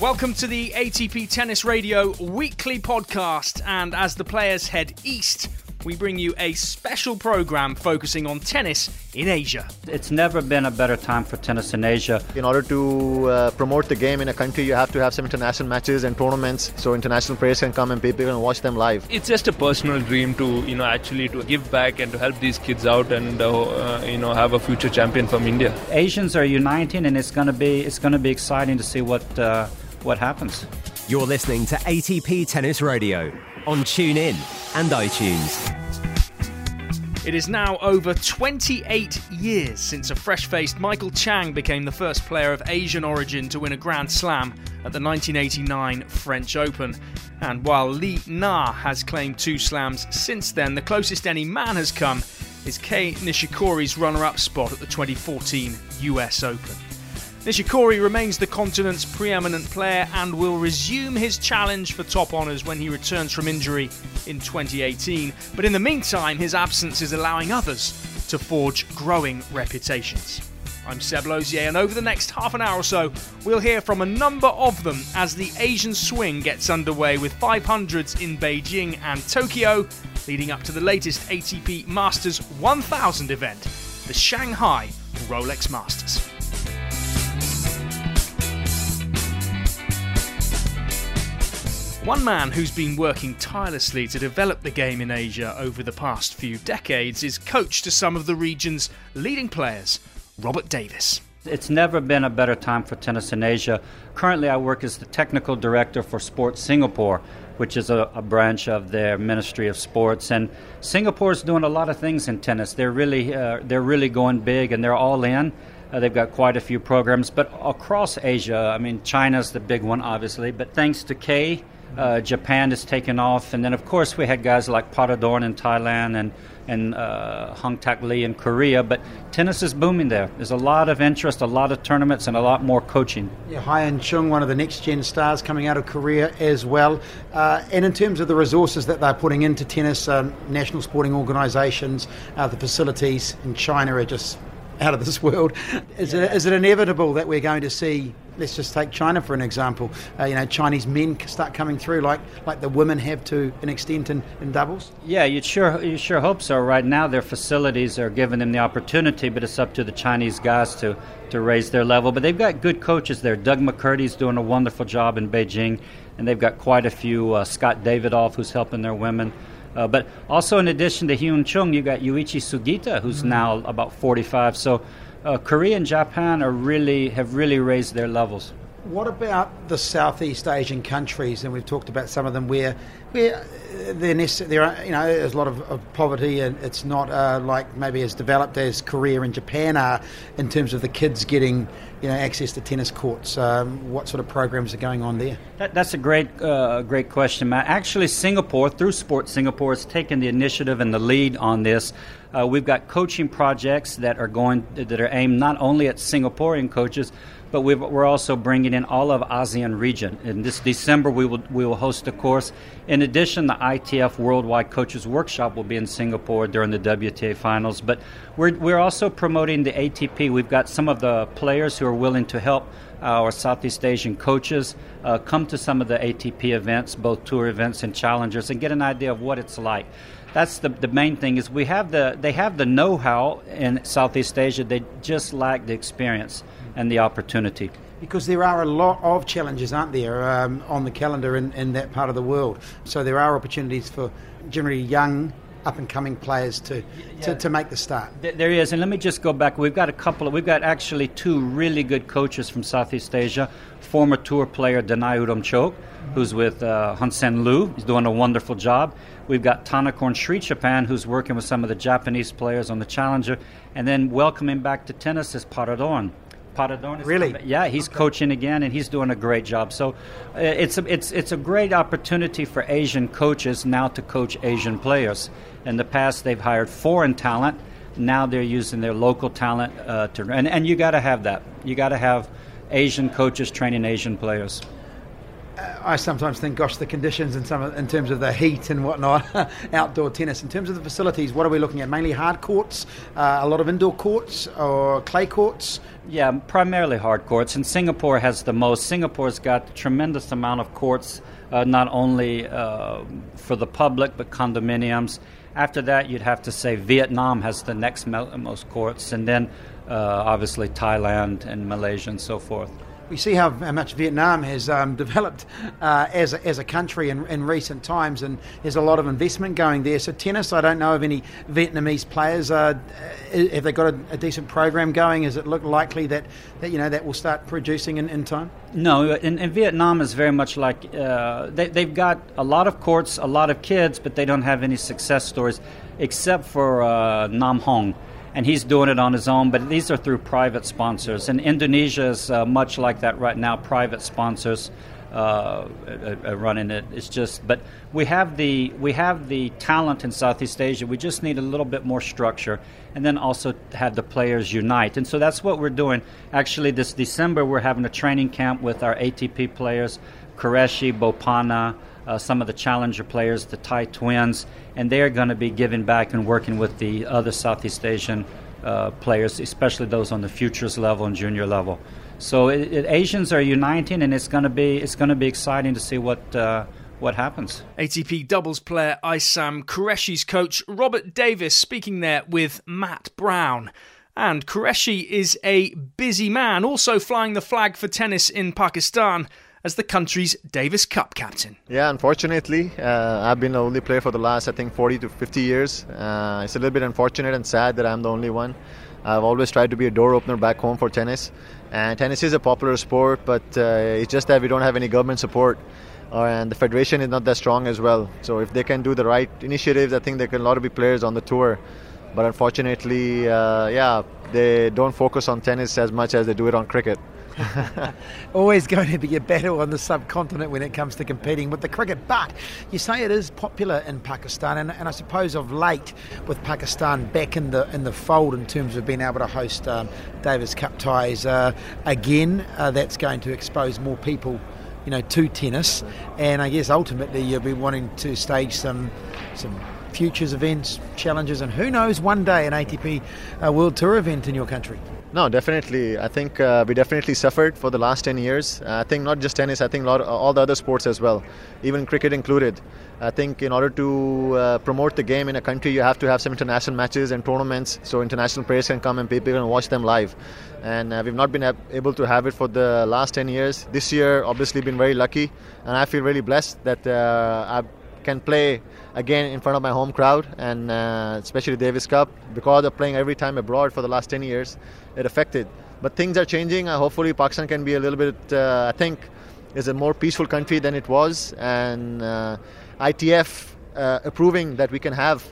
Welcome to the ATP Tennis Radio weekly podcast. And as the players head east, we bring you a special program focusing on tennis in Asia. It's never been a better time for tennis in Asia. In order to uh, promote the game in a country, you have to have some international matches and tournaments so international players can come and people can watch them live. It's just a personal dream to, you know, actually to give back and to help these kids out and, uh, uh, you know, have a future champion from India. Asians are uniting, and it's going to be it's going to be exciting to see what uh, what happens. You're listening to ATP Tennis Radio on TuneIn and iTunes. It is now over 28 years since a fresh faced Michael Chang became the first player of Asian origin to win a Grand Slam at the 1989 French Open. And while Li Na has claimed two slams since then, the closest any man has come is Kei Nishikori's runner up spot at the 2014 US Open. Nishikori remains the continent's preeminent player and will resume his challenge for top honours when he returns from injury in 2018. But in the meantime, his absence is allowing others to forge growing reputations. I'm Seb Lozier, and over the next half an hour or so, we'll hear from a number of them as the Asian swing gets underway with 500s in Beijing and Tokyo, leading up to the latest ATP Masters 1000 event, the Shanghai Rolex Masters. One man who's been working tirelessly to develop the game in Asia over the past few decades is coach to some of the region's leading players, Robert Davis. It's never been a better time for tennis in Asia. Currently, I work as the technical director for Sports Singapore, which is a, a branch of their Ministry of Sports. And Singapore is doing a lot of things in tennis. They're really, uh, they're really going big, and they're all in. Uh, they've got quite a few programs, but across Asia, I mean, China's the big one, obviously. But thanks to Kei, uh, Japan has taken off, and then of course we had guys like Paradorn in Thailand and and uh, Hyung-Taik Lee in Korea. But tennis is booming there. There's a lot of interest, a lot of tournaments, and a lot more coaching. Yeah, Hyeon Chung, one of the next gen stars coming out of Korea as well. Uh, and in terms of the resources that they're putting into tennis, uh, national sporting organisations, uh, the facilities in China are just out of this world. Is, it, is it inevitable that we're going to see? Let's just take China for an example. Uh, you know, Chinese men start coming through like like the women have to an extent in, in doubles. Yeah, you sure you sure hope so. Right now, their facilities are giving them the opportunity, but it's up to the Chinese guys to to raise their level. But they've got good coaches there. Doug MacCurdy's doing a wonderful job in Beijing, and they've got quite a few. Uh, Scott Davidoff, who's helping their women. Uh, but also, in addition to Hyeon Chung, you got Yuichi Sugita, who's mm-hmm. now about 45. So, uh, Korea and Japan are really have really raised their levels. What about the Southeast Asian countries? And we've talked about some of them where, where they're there are, you know, there's a lot of, of poverty, and it's not uh, like maybe as developed as Korea and Japan are in terms of the kids getting, you know, access to tennis courts. Um, what sort of programs are going on there? That, that's a great, uh, great question, Matt. Actually, Singapore, through Sport Singapore, has taken the initiative and the lead on this. Uh, we've got coaching projects that are going that are aimed not only at Singaporean coaches but we are also bringing in all of ASEAN region. In this December, we will we will host a course. In addition, the ITF Worldwide Coaches Workshop will be in Singapore during the WTA finals. But we're we're also promoting the ATP. We've got some of the players who are willing to help our Southeast Asian coaches uh, come to some of the ATP events, both tour events and challengers, and get an idea of what it's like that's the, the main thing is we have the they have the know-how in Southeast Asia they just lack the experience and the opportunity. Because there are a lot of challenges, aren't there, um, on the calendar in, in that part of the world. So there are opportunities for generally young up and coming players to, yeah. to, to, make the start. There is, and let me just go back. We've got a couple of, we've got actually two really good coaches from Southeast Asia. Former tour player Danai Udomchok, who's with uh, Hansen Lu, he's doing a wonderful job. We've got Tanakorn Srichaphan, who's working with some of the Japanese players on the Challenger, and then welcoming back to tennis is Paradorn Paradorn. Really? Coming, yeah, he's okay. coaching again, and he's doing a great job. So uh, it's a, it's it's a great opportunity for Asian coaches now to coach Asian players. In the past, they've hired foreign talent. Now they're using their local talent uh, to, and and you got to have that. You got to have Asian coaches training Asian players. I sometimes think, gosh, the conditions in some in terms of the heat and whatnot, outdoor tennis. In terms of the facilities, what are we looking at? Mainly hard courts, uh, a lot of indoor courts, or clay courts. Yeah, primarily hard courts. And Singapore has the most. Singapore's got a tremendous amount of courts, uh, not only uh, for the public but condominiums. After that, you'd have to say Vietnam has the next most courts, and then uh, obviously Thailand and Malaysia and so forth we see how, how much Vietnam has um, developed uh, as, a, as a country in, in recent times, and there's a lot of investment going there. So, tennis, I don't know of any Vietnamese players. Uh, have they got a, a, decent program going? Is it look likely that, that you know that will start producing in, in time? No, in, in Vietnam is very much like uh, they, they've got a lot of courts, a lot of kids, but they don't have any success stories, except for uh, Nam Hong and he's doing it on his own. But these are through private sponsors, and Indonesia is uh, much like that right now. Private sponsors uh, uh, running it. It's just, but we have the we have the talent in Southeast Asia. We just need a little bit more structure, and then also have the players unite. And so that's what we're doing. Actually, this December we're having a training camp with our ATP players, Qureshi, Bopanna uh, some of the challenger players, the Thai twins, and they're going to be giving back and working with the other Southeast Asian uh, players, especially those on the futures level and junior level. So it, it, Asians are uniting, and it's going to be it's going to be exciting to see what. Uh, what happens? ATP doubles player Aisam Qureshi's coach Robert Davis speaking there with Matt Brown. And Qureshi is a busy man, also flying the flag for tennis in Pakistan as the country's Davis Cup captain. Yeah, unfortunately, uh, I've been the only player for the last, I think, 40 to 50 years. Uh, it's a little bit unfortunate and sad that I'm the only one. I've always tried to be a door opener back home for tennis. And tennis is a popular sport, but uh, it's just that we don't have any government support. Uh, and the federation is not that strong as well. So if they can do the right initiatives, I think there can a lot of be players on the tour. But unfortunately, uh, yeah, they don't focus on tennis as much as they do it on cricket. Always going to be a battle on the subcontinent when it comes to competing with the cricket. But you say it is popular in Pakistan, and, and I suppose of late, with Pakistan back in the in the fold in terms of being able to host um, Davis Cup ties uh, again, uh, that's going to expose more people you know, to tennis, and I guess ultimately you'll be wanting to stage some some futures events, challenges, and who knows, one day an ATP uh, World Tour event in your country. No, definitely. I think uh, we definitely suffered for the last 10 years. Uh, I think not just tennis, I think lot, all the other sports as well, even cricket included. I think in order to uh, promote the game in a country, you have to have some international matches and tournaments so international players can come and people can watch them live. And uh, we've not been able to have it for the last 10 years. This year, obviously, been very lucky, and I feel really blessed that uh, I've can play again in front of my home crowd and uh, especially Davis Cup. Because of playing every time abroad for the last 10 years it affected. But things are changing. Uh, hopefully Pakistan can be a little bit uh, I think is a more peaceful country than it was. And uh, ITF uh, approving that we can have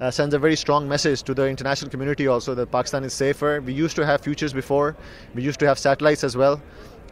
uh, sends a very strong message to the international community also that Pakistan is safer. We used to have futures before, we used to have satellites as well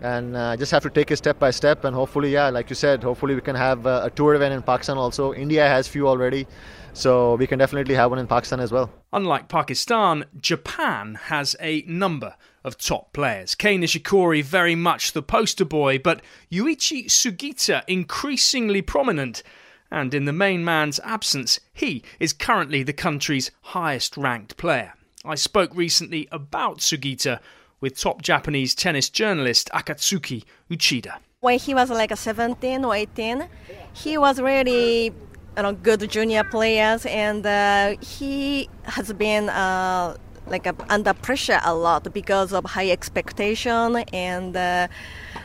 and uh, just have to take it step by step. And hopefully yeah like you said hopefully we can have a, a tour event in pakistan also. India has few already. So we can definitely have one in pakistan as well. Unlike pakistan japan has a number of top players. Kei nishikori very much the poster boy but yuichi sugita increasingly prominent. And in the main man's absence he is currently the country's highest ranked player. I spoke recently about sugita with top Japanese tennis journalist Akatsuki Uchida. When he was like 17 or 18, he was really you know, good junior players, and uh, he has been uh, like uh, under pressure a lot because of high expectation, and uh,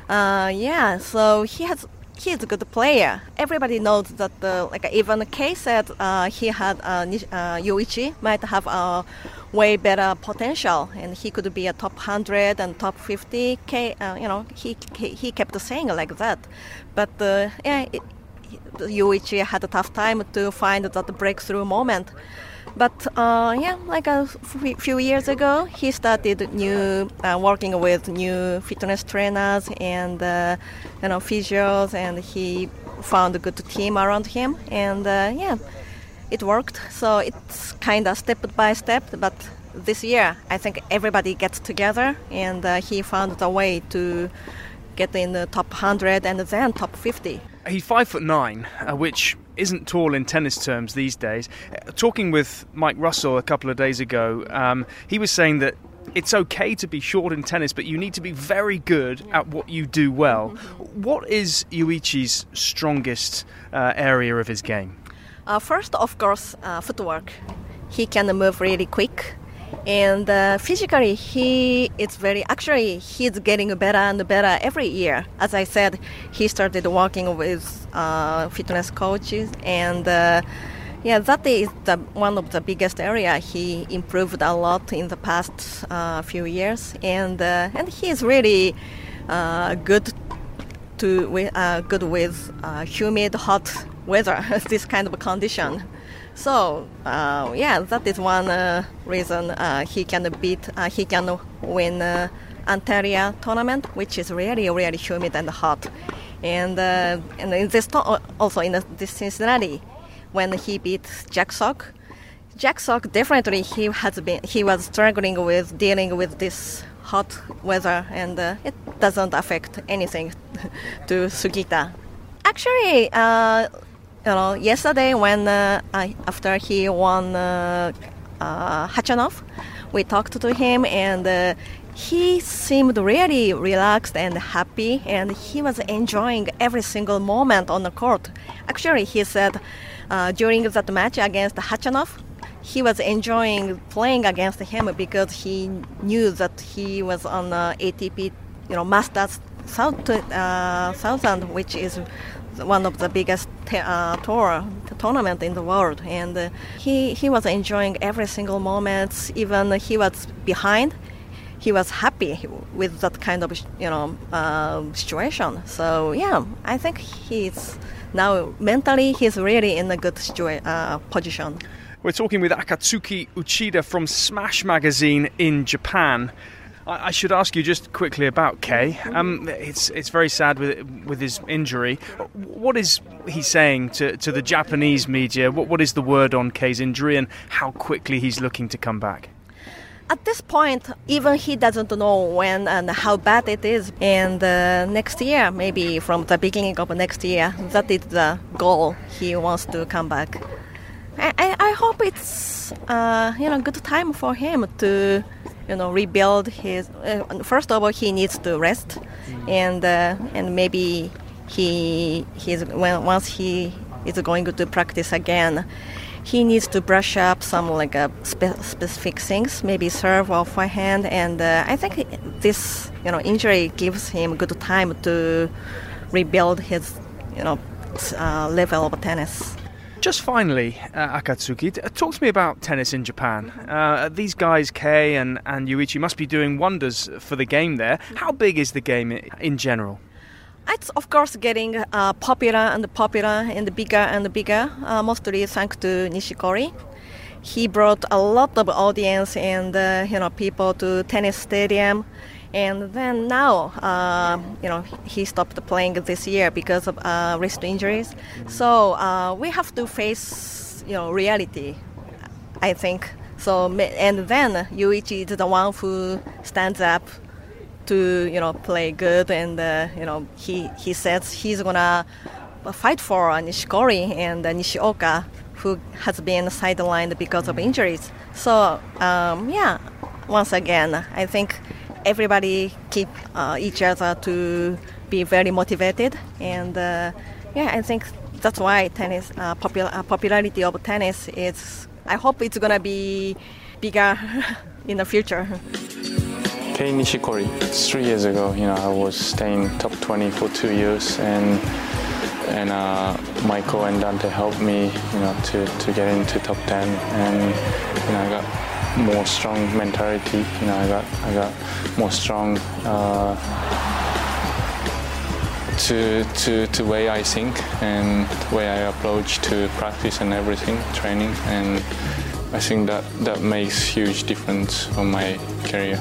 uh, yeah, so he has he is a good player. Everybody knows that, uh, like even Kei said, uh, he had uh, uh, Yuichi might have a way better potential, and he could be a top 100 and top 50. K, uh, you know, he, he, he kept saying like that, but uh, yeah, it, Yuichi had a tough time to find that breakthrough moment. But uh, yeah, like a f- few years ago, he started new uh, working with new fitness trainers and uh, you know physios, and he found a good team around him, and uh, yeah, it worked. So it's kind of step by step, but this year I think everybody gets together, and uh, he found a way to get in the top 100 and then top 50. He's five foot nine, uh, which isn't tall in tennis terms these days. Uh, talking with Mike Russell a couple of days ago, um, he was saying that it's okay to be short in tennis, but you need to be very good at what you do well. What is Yuichi's strongest uh, area of his game? Uh, first, of course, uh, footwork. He can move really quick and uh, physically he is very actually he's getting better and better every year. As i said he started working with uh, fitness coaches and uh, yeah that is the, one of the biggest area he improved a lot in the past uh, few years. And uh, and he is really uh, good to good with humid hot weather this kind of condition so uh, yeah, that is one uh, reason uh, he can beat, uh, he can win uh, Antalya tournament, which is really really humid and hot. And uh, and in this to- also in this Cincinnati, when he beat Jack Sock, Jack Sock definitely he has been he was struggling with dealing with this hot weather, and it doesn't affect anything to Sugita. Actually you know, yesterday when uh, I, after he won uh, uh, Khachanov, we talked to him and uh, he seemed really relaxed and happy and he was enjoying every single moment on the court. Actually, he said uh, during that match against Khachanov, he was enjoying playing against him because he knew that he was on the ATP, you know, Masters South, uh, Thousand, which is one of the biggest uh, tour tournament in the world, and uh, he he was enjoying every single moment. Even he was behind, he was happy with that kind of you know uh, situation. So yeah, I think he's now mentally he's really in a good situa- uh, position. We're talking with Akatsuki Uchida from Smash Magazine in Japan. I, should ask you just quickly about Kei. Um, it's it's very sad with with his injury. What is he saying to, to the Japanese media? What what is the word on Kei's injury and how quickly he's looking to come back? At this point, even he doesn't know when and how bad it is. And uh, next year, maybe from the beginning of next year, that is the goal. He wants to come back. I, I, I hope it's uh, you know good time for him to you know rebuild his uh, first of all he needs to rest. Mm. and uh, and maybe he he's when once he is going to practice again he needs to brush up some like uh, spe- specific things maybe serve or forehand and uh, i think this you know injury gives him good time to rebuild his you know uh, level of tennis just finally, uh, Akatsuki, talk to me about tennis in Japan. Uh, these guys, Kei and, and Yuichi, must be doing wonders for the game there. How big is the game in general? It's of course getting uh, popular and popular and bigger and bigger, uh, mostly thanks to Nishikori. He brought a lot of audience and uh, you know people to tennis stadium and then now uh, you know he stopped playing this year because of uh, wrist injuries. So uh, we have to face you know reality i think. So and then yuichi is the one who stands up to you know play good and uh, you know he he says he's gonna fight for nishikori and nishioka who has been sidelined because of injuries. So um, yeah once again i think everybody keep uh, each other to be very motivated. And uh, yeah i think that's why tennis uh, uh, popularity of tennis is i hope it's gonna be bigger in the future. Kei Nishikori, three years ago, you know, I was staying top 20 for two years, and and uh, Michael and Dante helped me, you know, to, to get into top 10, and you know, I got more strong mentality. You know, I got I got more strong uh, to to to way I think and the way I approach to practice and everything, training and I think that that makes huge difference on my career.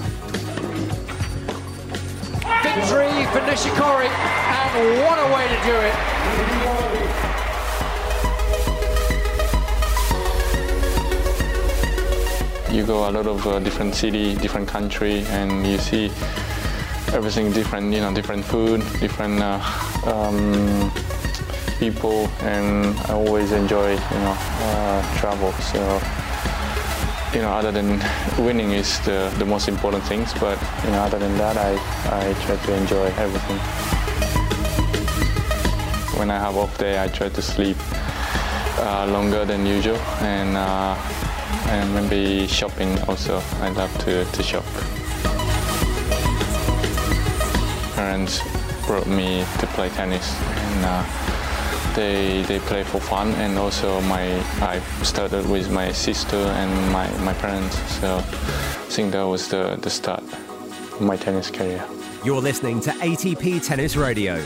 Victory for Nishikori, and what a way to do it! You go a lot of uh, different city, different country, and you see everything different. You know, different food, different uh, um, people, and I always enjoy you know uh, travel. So you know, other than winning is the, the most important things, but you know, other than that, I, I try to enjoy everything. When I have off day, I try to sleep uh, longer than usual, and uh, and maybe shopping also. I love to, to shop. Parents brought me to play tennis, and uh, they they play for fun and also my I started with my sister and my, my parents so I think that was the, the start of my tennis career. You're listening to ATP Tennis Radio,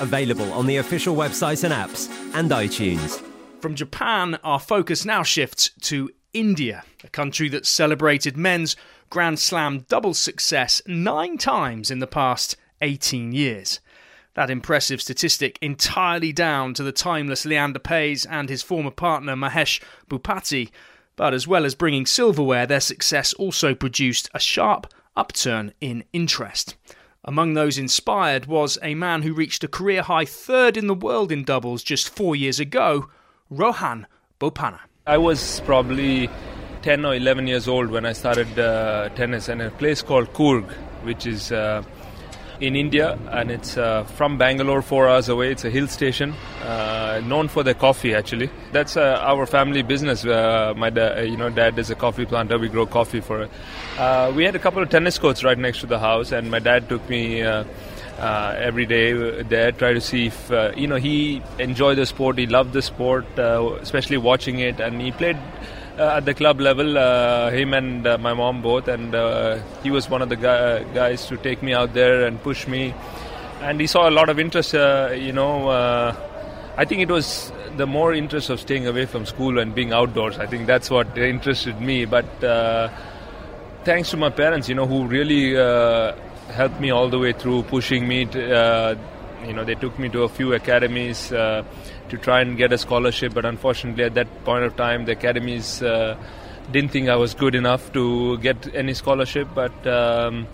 available on the official website and apps and iTunes. From Japan, our focus now shifts to India, a country that celebrated men's Grand Slam doubles success nine times in the past 18 years. That impressive statistic entirely down to the timeless Leander Paes and his former partner Mahesh Bhupathi, But as well as bringing silverware, their success also produced a sharp upturn in interest. Among those inspired was a man who reached a career high third in the world in doubles just four years ago, Rohan Bopanna. I was probably 10 or 11 years old when I started uh, tennis in a place called Coorg, which is uh, in India, and it's uh, from Bangalore, four hours away. It's a hill station, uh, known for their coffee. Actually, that's uh, our family business. Uh, my da- you know dad is a coffee planter. We grow coffee for it. We had a couple of tennis courts right next to the house, and my dad took me. Uh, every day there, try to see if you know he enjoyed the sport. He loved the sport, especially watching it, and he played uh, at the club level, uh, him and uh, my mom both, and he was one of the guy, guys to take me out there and push me. And he saw a lot of interest, you know. I think it was the more interest of staying away from school and being outdoors. I think that's what interested me. But thanks to my parents, you know, who really helped me all the way through, pushing me. To, you know, they took me to a few academies to try and get a scholarship, but unfortunately at that point of time the academies uh, didn't think I was good enough to get any scholarship. But um,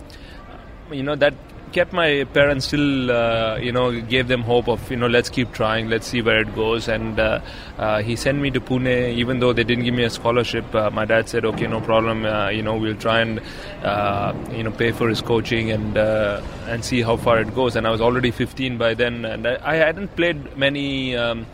you know that kept my parents still, uh, you know, gave them hope of, you know, let's keep trying, let's see where it goes. And uh, uh, he sent me to Pune, even though they didn't give me a scholarship. Uh, my dad said, okay, no problem, uh, you know, we'll try and, uh, you know, pay for his coaching and and see how far it goes. And I was already 15 by then, and I, I hadn't played many. Um,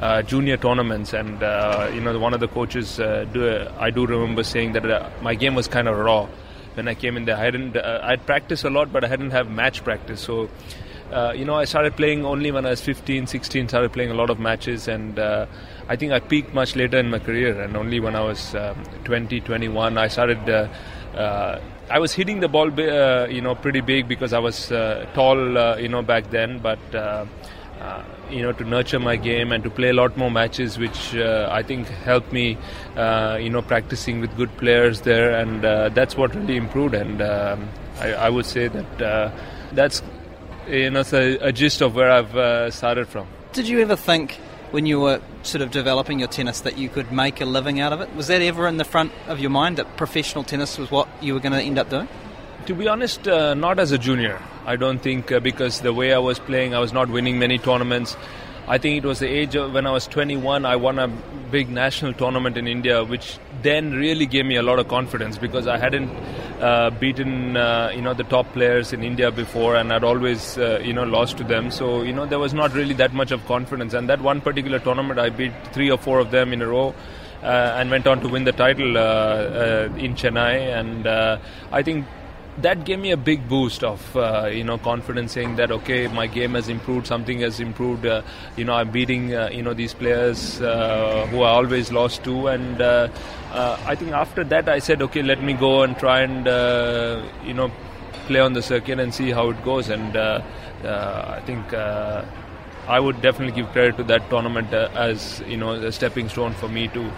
uh, junior tournaments, and uh, you know one of the coaches, uh, do, I do remember saying that my game was kind of raw when I came in there. I hadn't uh, I'd practiced a lot, but I hadn't have match practice. So, uh, you know, I started playing only when I was 15, 16. Started playing a lot of matches, and uh, I think I peaked much later in my career. And only when I was um, 20, 21, I started. Uh, uh, I was hitting the ball, uh, you know, pretty big because I was tall, you know, back then. But uh, you know, to nurture my game and to play a lot more matches, which uh, I think helped me, uh, you know, practicing with good players there, and uh, that's what really improved. And um, I, I, would say that uh, that's, you know, a, a, gist of where I've uh, started from. Did you ever think when you were sort of developing your tennis that you could make a living out of it? Was that ever in the front of your mind that professional tennis was what you were going to end up doing? To be honest, uh, not as a junior. I don't think uh, because the way I was playing, I was not winning many tournaments. I think it was the age of when I was 21, I won a big national tournament in India, which then really gave me a lot of confidence because I hadn't uh, beaten uh, you know the top players in India before, and I'd always uh, you know lost to them. So you know there was not really that much of confidence. And that one particular tournament, I beat three or four of them in a row. Uh, and went on to win the title uh, uh, in Chennai, and I think that gave me a big boost of uh, you know confidence saying that okay my game has improved something has improved uh, you know i'm beating uh, you know these players uh, who i always lost to. And uh, uh, i think after that i said okay let me go and try and you know play on the circuit and see how it goes. And i think i would definitely give credit to that tournament as you know a stepping stone for me to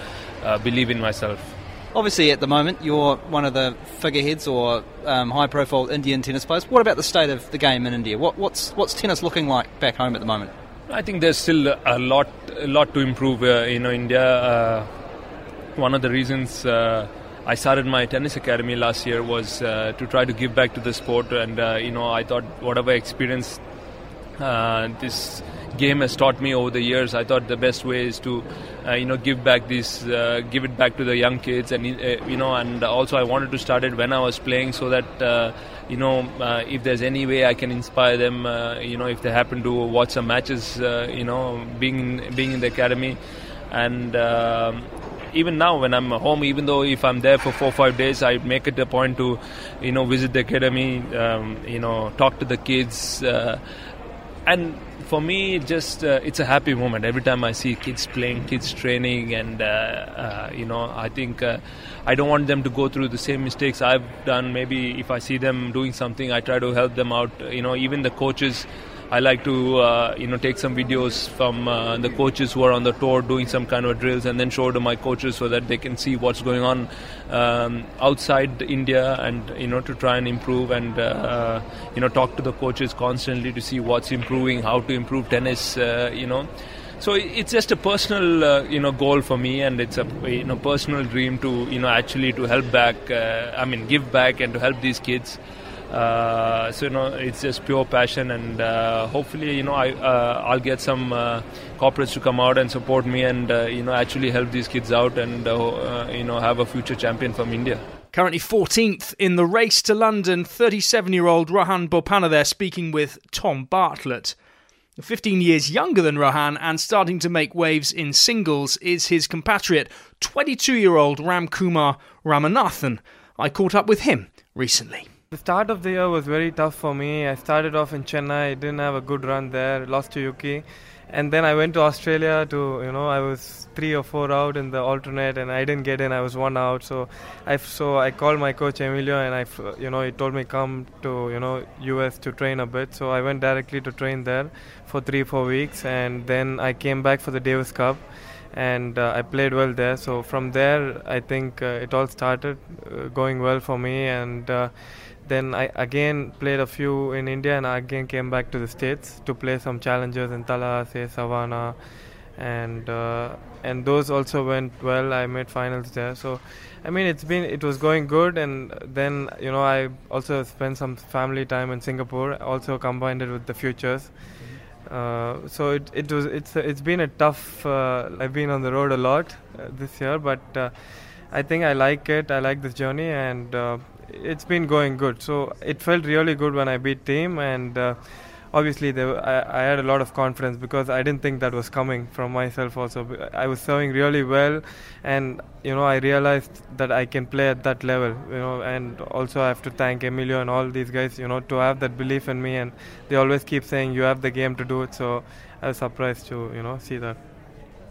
believe in myself Obviously, at the moment, you're one of the figureheads or um, high-profile Indian tennis players. What about the state of the game in India? What, what's what's tennis looking like back home at the moment? I think there's still a lot, a lot to improve. Uh, you know, India. Uh, one of the reasons uh, I started my tennis academy last year was uh, to try to give back to the sport, and uh, you know, I thought whatever experience uh, this game has taught me over the years. I thought the best way is to, uh, you know, give back this, uh, give it back to the young kids, and uh, you know, and also I wanted to start it when I was playing, so that uh, you know, uh, if there's any way I can inspire them, uh, you know, if they happen to watch some matches, you know, being in, being in the academy, and. um even now when I'm home, even though if I'm there for four five days, I make it a point to, you know, visit the academy, um, you know, talk to the kids, and for me, just uh, it's a happy moment every time I see kids playing, kids training, and uh, uh, you know, I think uh, I don't want them to go through the same mistakes I've done. Maybe if I see them doing something, I try to help them out. You know, even the coaches. I like to uh, you know take some videos from uh, the coaches who are on the tour doing some kind of drills and then show to my coaches so that they can see what's going on um, outside India and you know to try and improve and uh, you know talk to the coaches constantly to see what's improving, how to improve tennis. Uh, you know. So it's just a personal, uh, you know, goal for me, and it's a you know personal dream to you know actually to help back. Uh, I mean, give back and to help these kids. Uh, so you know, it's just pure passion, and uh, hopefully, you know, I uh, I'll get some uh, corporates to come out and support me, and uh, you know, actually help these kids out, and uh, you know, have a future champion from India. Currently 14th in the race to London, 37 year old Rohan Bopanna there speaking with Tom Bartlett. 15 years younger than Rohan and starting to make waves in singles is his compatriot, 22 year old Ramkumar Ramanathan. I caught up with him recently. The start of the year was very tough for me. I started off in Chennai, I didn't have a good run there, lost to Yuki. And then I went to Australia to, you know, I was three or four out in the alternate and I didn't get in, I was one out. So I, so I called my coach Emilio and I, you know, he told me come to, you know, US to train a bit. So I went directly to train there for three, four weeks. And then I came back for the Davis Cup and uh, I played well there. So from there, I think uh, it all started uh, going well for me, and uh, then I again played a few in India, and I again came back to the states to play some challenges in Tallahassee, Savannah, and uh, and those also went well. I made finals there, so. I mean, it's been it was going good, and then you know I also spent some family time in Singapore. Also combined it with the futures, uh, so it, it was it's it's been a tough. Uh, I've been on the road a lot uh, this year, but uh, I think I like it. I like this journey, and uh, it's been going good. So it felt really good when I beat Thiem, and uh, obviously I, I had a lot of confidence because I didn't think that was coming from myself. Also, I was serving really well, and you know I realized that I can play at that level. You know, and also I have to thank Emilio and all these guys. You know, to have that belief in me, and they always keep saying you have the game to do it. So I was surprised to you know see that.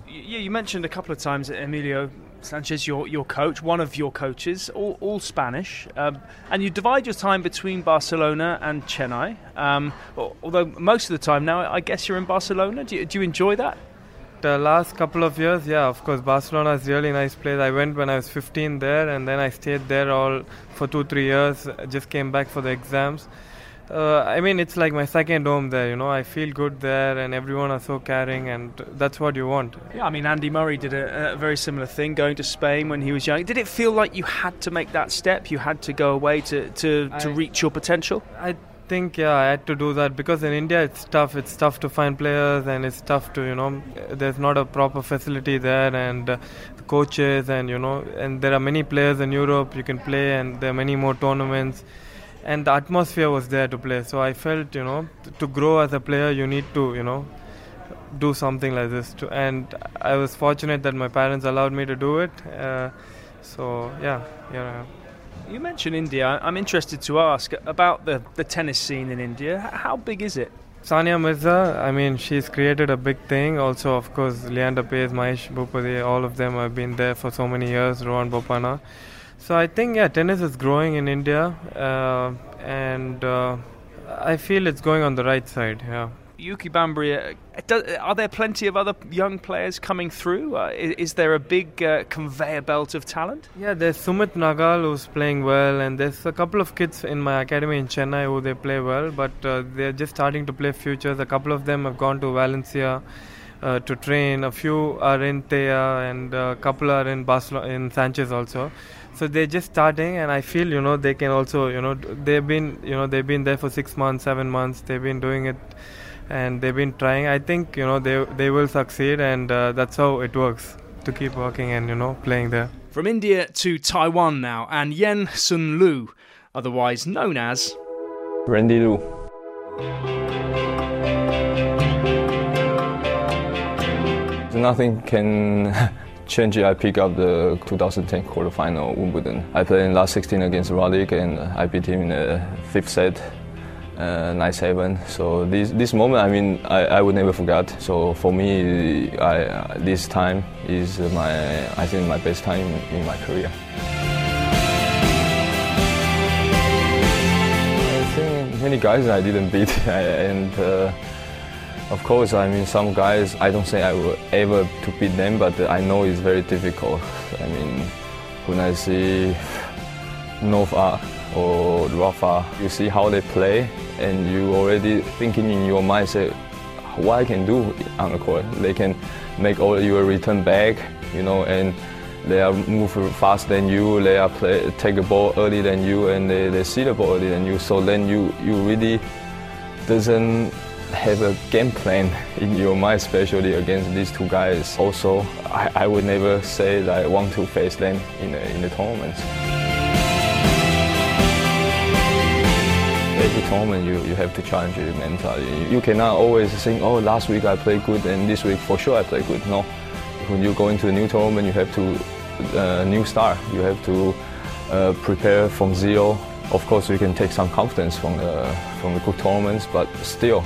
Yeah, you mentioned a couple of times Emilio Sanchez, your your coach, one of your coaches, all, all Spanish, um, and you divide your time between Barcelona and Chennai. Um, although most of the time now, I guess you're in Barcelona. Do you, do you enjoy that? The last couple of years, yeah, of course, Barcelona is really nice place. I went when I was 15 there, and then I stayed there all for two three years. I just came back for the exams. Uh, I mean, it's like my second home there. You know, I feel good there, and everyone are so caring, and that's what you want. Yeah, I mean, Andy Murray did a, a, very similar thing going to Spain when he was young. Did it feel like you had to make that step? You had to go away to, to, to I, reach your potential? I think, yeah, I had to do that because in India it's tough. It's tough to find players, and it's tough to, you know, there's not a proper facility there, and uh, coaches, and, you know, and there are many players in Europe you can play, and there are many more tournaments and the atmosphere was there to play. So I felt, you know, to grow as a player, you need to, you know, do something like this. To, and I was fortunate that my parents allowed me to do it. Uh, so yeah, yeah. You mentioned India. I'm interested to ask about the, the tennis scene in India. How big is it? Sania Mirza, I mean, she's created a big thing. Also, of course, Leander Paes, Mahesh Bhupathi, all of them have been there for so many years. Rohan Bopanna. So I think yeah, tennis is growing in India, uh, and uh, I feel it's going on the right side. Yeah. Yuki Bhambri, uh, are there plenty of other young players coming through? Uh, is, is, there a big uh, conveyor belt of talent? Yeah, there's Sumit Nagal who's playing well, and there's a couple of kids in my academy in Chennai who they play well, but uh, they're just starting to play futures. A couple of them have gone to Valencia. Uh, to train. A few are in Thea, and a couple are in Barcelona, in Sanchez also so they're just starting and i feel you know they can also you know they've been you know they've been there for six months seven months they've been doing it and they've been trying. I think you know they they will succeed and uh, that's how it works to keep working and you know playing there. From india to taiwan now and yen hsun lu otherwise known as rendy lu. Nothing can change it, I pick up the 2010 quarterfinal Wimbledon. I played in last 16 against Roddick and I beat him in the fifth set, uh, 9-7. So this this moment, I mean, I, I would never forget. So for me, I, this time is my I think my best time in my career. I think many guys I didn't beat and. Uh, of course, I mean, some guys, I don't say I will ever to beat them, but I know it's very difficult. I mean, when I see Nova or Rafa, you see how they play, and you already thinking in your mind, say, what I can do on the court. They can make all your return back, you know, and they are move fast than you, they are play, take a ball early than you, and they, they see the ball early than you. So then you, you really doesn't have a game plan in your mind, especially against these two guys. Also, I, I would never say that I want to face them in the, in the. Every tournament, you, you have to challenge your mentality. You cannot always think, oh, last week I played good and this week for sure I played good. No. When you go into a new tournament, you have to, uh, new start. You have to uh, prepare from zero. Of course, you can take some confidence from the, from the good tournaments, but still,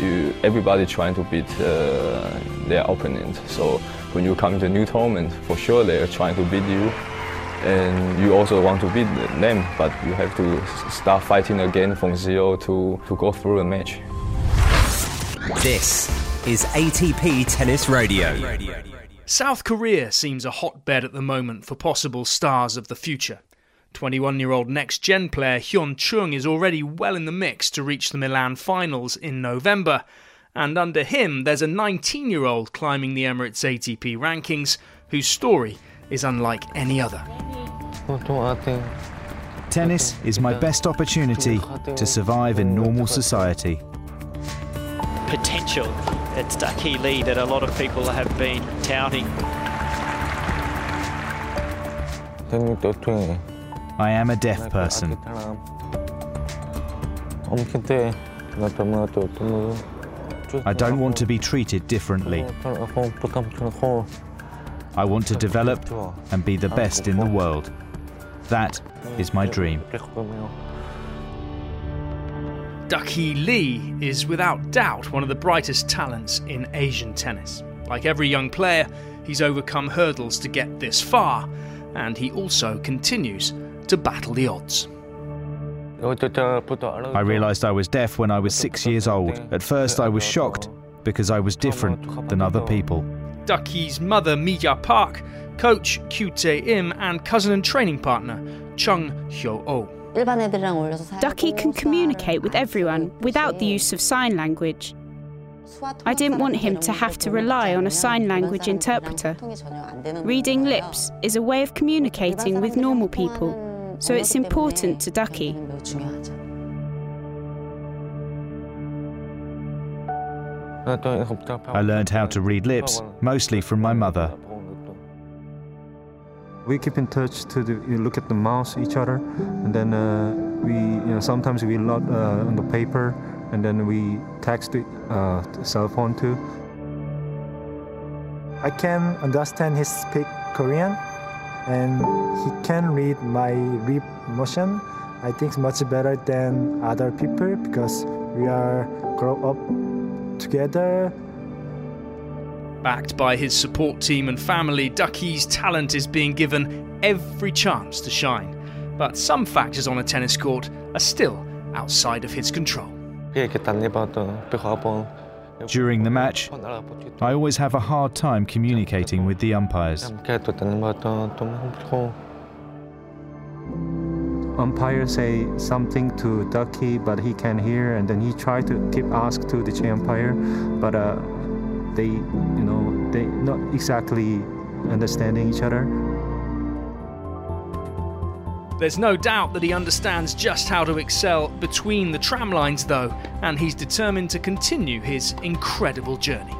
you, everybody trying to beat uh, their opponent. So when you come to a new tournament, for sure they're trying to beat you, and you also want to beat them, but you have to start fighting again from zero to, to go through the match. This is ATP Tennis Radio. South Korea seems a hotbed at the moment for possible stars of the future. 21 year old next gen player Hyeon Chung is already well in the mix to reach the Milan finals in November. And under him, there's a 19 year old climbing the Emirates ATP rankings whose story is unlike any other. Tennis is my best opportunity to survive in normal society. Potential at Duckhee Lee that a lot of people have been touting. I am a deaf person. I don't want to be treated differently. I want to develop and be the best in the world. That is my dream. Duckhee Lee is without doubt one of the brightest talents in Asian tennis. Like every young player, he's overcome hurdles to get this far, and he also continues to battle the odds. I realised I was deaf when I was six years old. At first, I was shocked because I was different than other people. Duckhee's mother, Mija Park, coach Kyu Tae Im, and cousin and training partner Chung Hyo Oh. Duckhee can communicate with everyone without the use of sign language. I didn't want him to have to rely on a sign language interpreter. Reading lips is a way of communicating with normal people so it's important to Duckhee. I learned how to read lips, mostly from my mother. We keep in touch to the, look at the mouse each other, and then uh, we, you know, sometimes we lot uh, on the paper, and then we text the uh, cell phone too. I can understand his speak Korean, and he can read my lip motion. I think much better than other people because we are grow up together. Backed by his support team and family, Duckhee's talent is being given every chance to shine. But some factors on a tennis court are still outside of his control. During the match, I always have a hard time communicating with the umpires. Umpires say something to Duckhee, but he can't hear, and then he try to keep ask to the umpire, but uh, they, you know, they not exactly understanding each other. There's no doubt that he understands just how to excel between the tram lines, though, and he's determined to continue his incredible journey.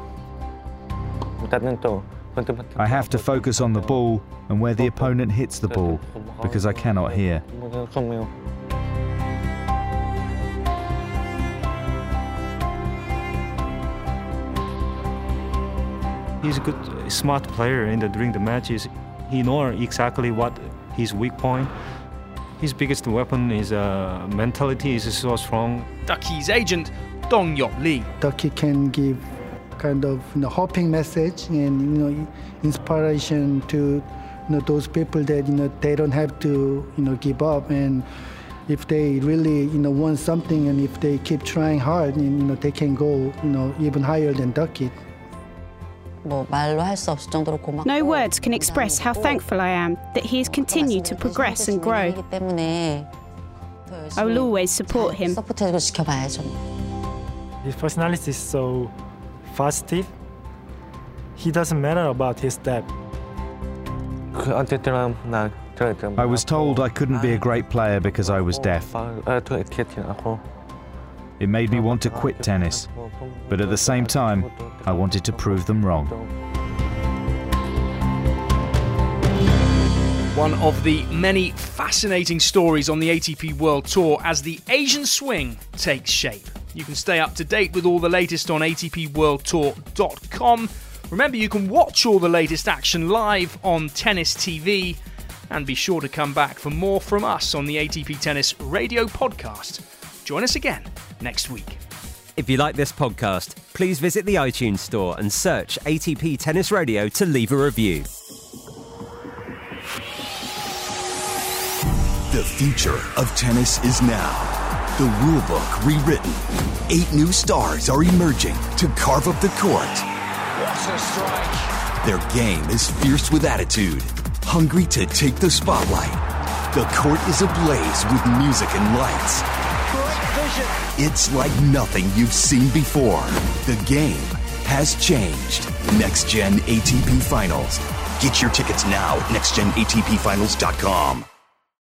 I have to focus on the ball and where the opponent hits the ball because I cannot hear. He's a good, smart player in the, during the matches. He knows exactly what his weak point. His biggest weapon is uh, mentality is so strong. Duckhee's agent, Dong Yok Lee. Duckhee can give kind of you know, hoping message and you know inspiration to you know those people that you know they don't have to you know give up and if they really you know want something and if they keep trying hard and you know they can go you know even higher than Duckhee. No words can express how thankful I am that he has continued to progress and grow. I will always support him. His personality is so positive. He doesn't matter about his step. I was told I couldn't be a great player because I was deaf. It made me want to quit tennis, but at the same time, I wanted to prove them wrong. One of the many fascinating stories on the ATP World Tour as the Asian swing takes shape. You can stay up to date with all the latest on ATPWorldTour.com. Remember, you can watch all the latest action live on Tennis TV. And be sure to come back for more from us on the ATP Tennis Radio Podcast. Join us again next week. If you like this podcast, please visit the iTunes store and search ATP Tennis Radio to leave a review. The future of tennis is now. The rulebook rewritten. Eight new stars are emerging to carve up the court. What a strike! Their game is fierce with attitude, hungry to take the spotlight. The court is ablaze with music and lights. It's like nothing you've seen before. The game has changed. Next Gen ATP Finals. Get your tickets now at nextgenatpfinals.com.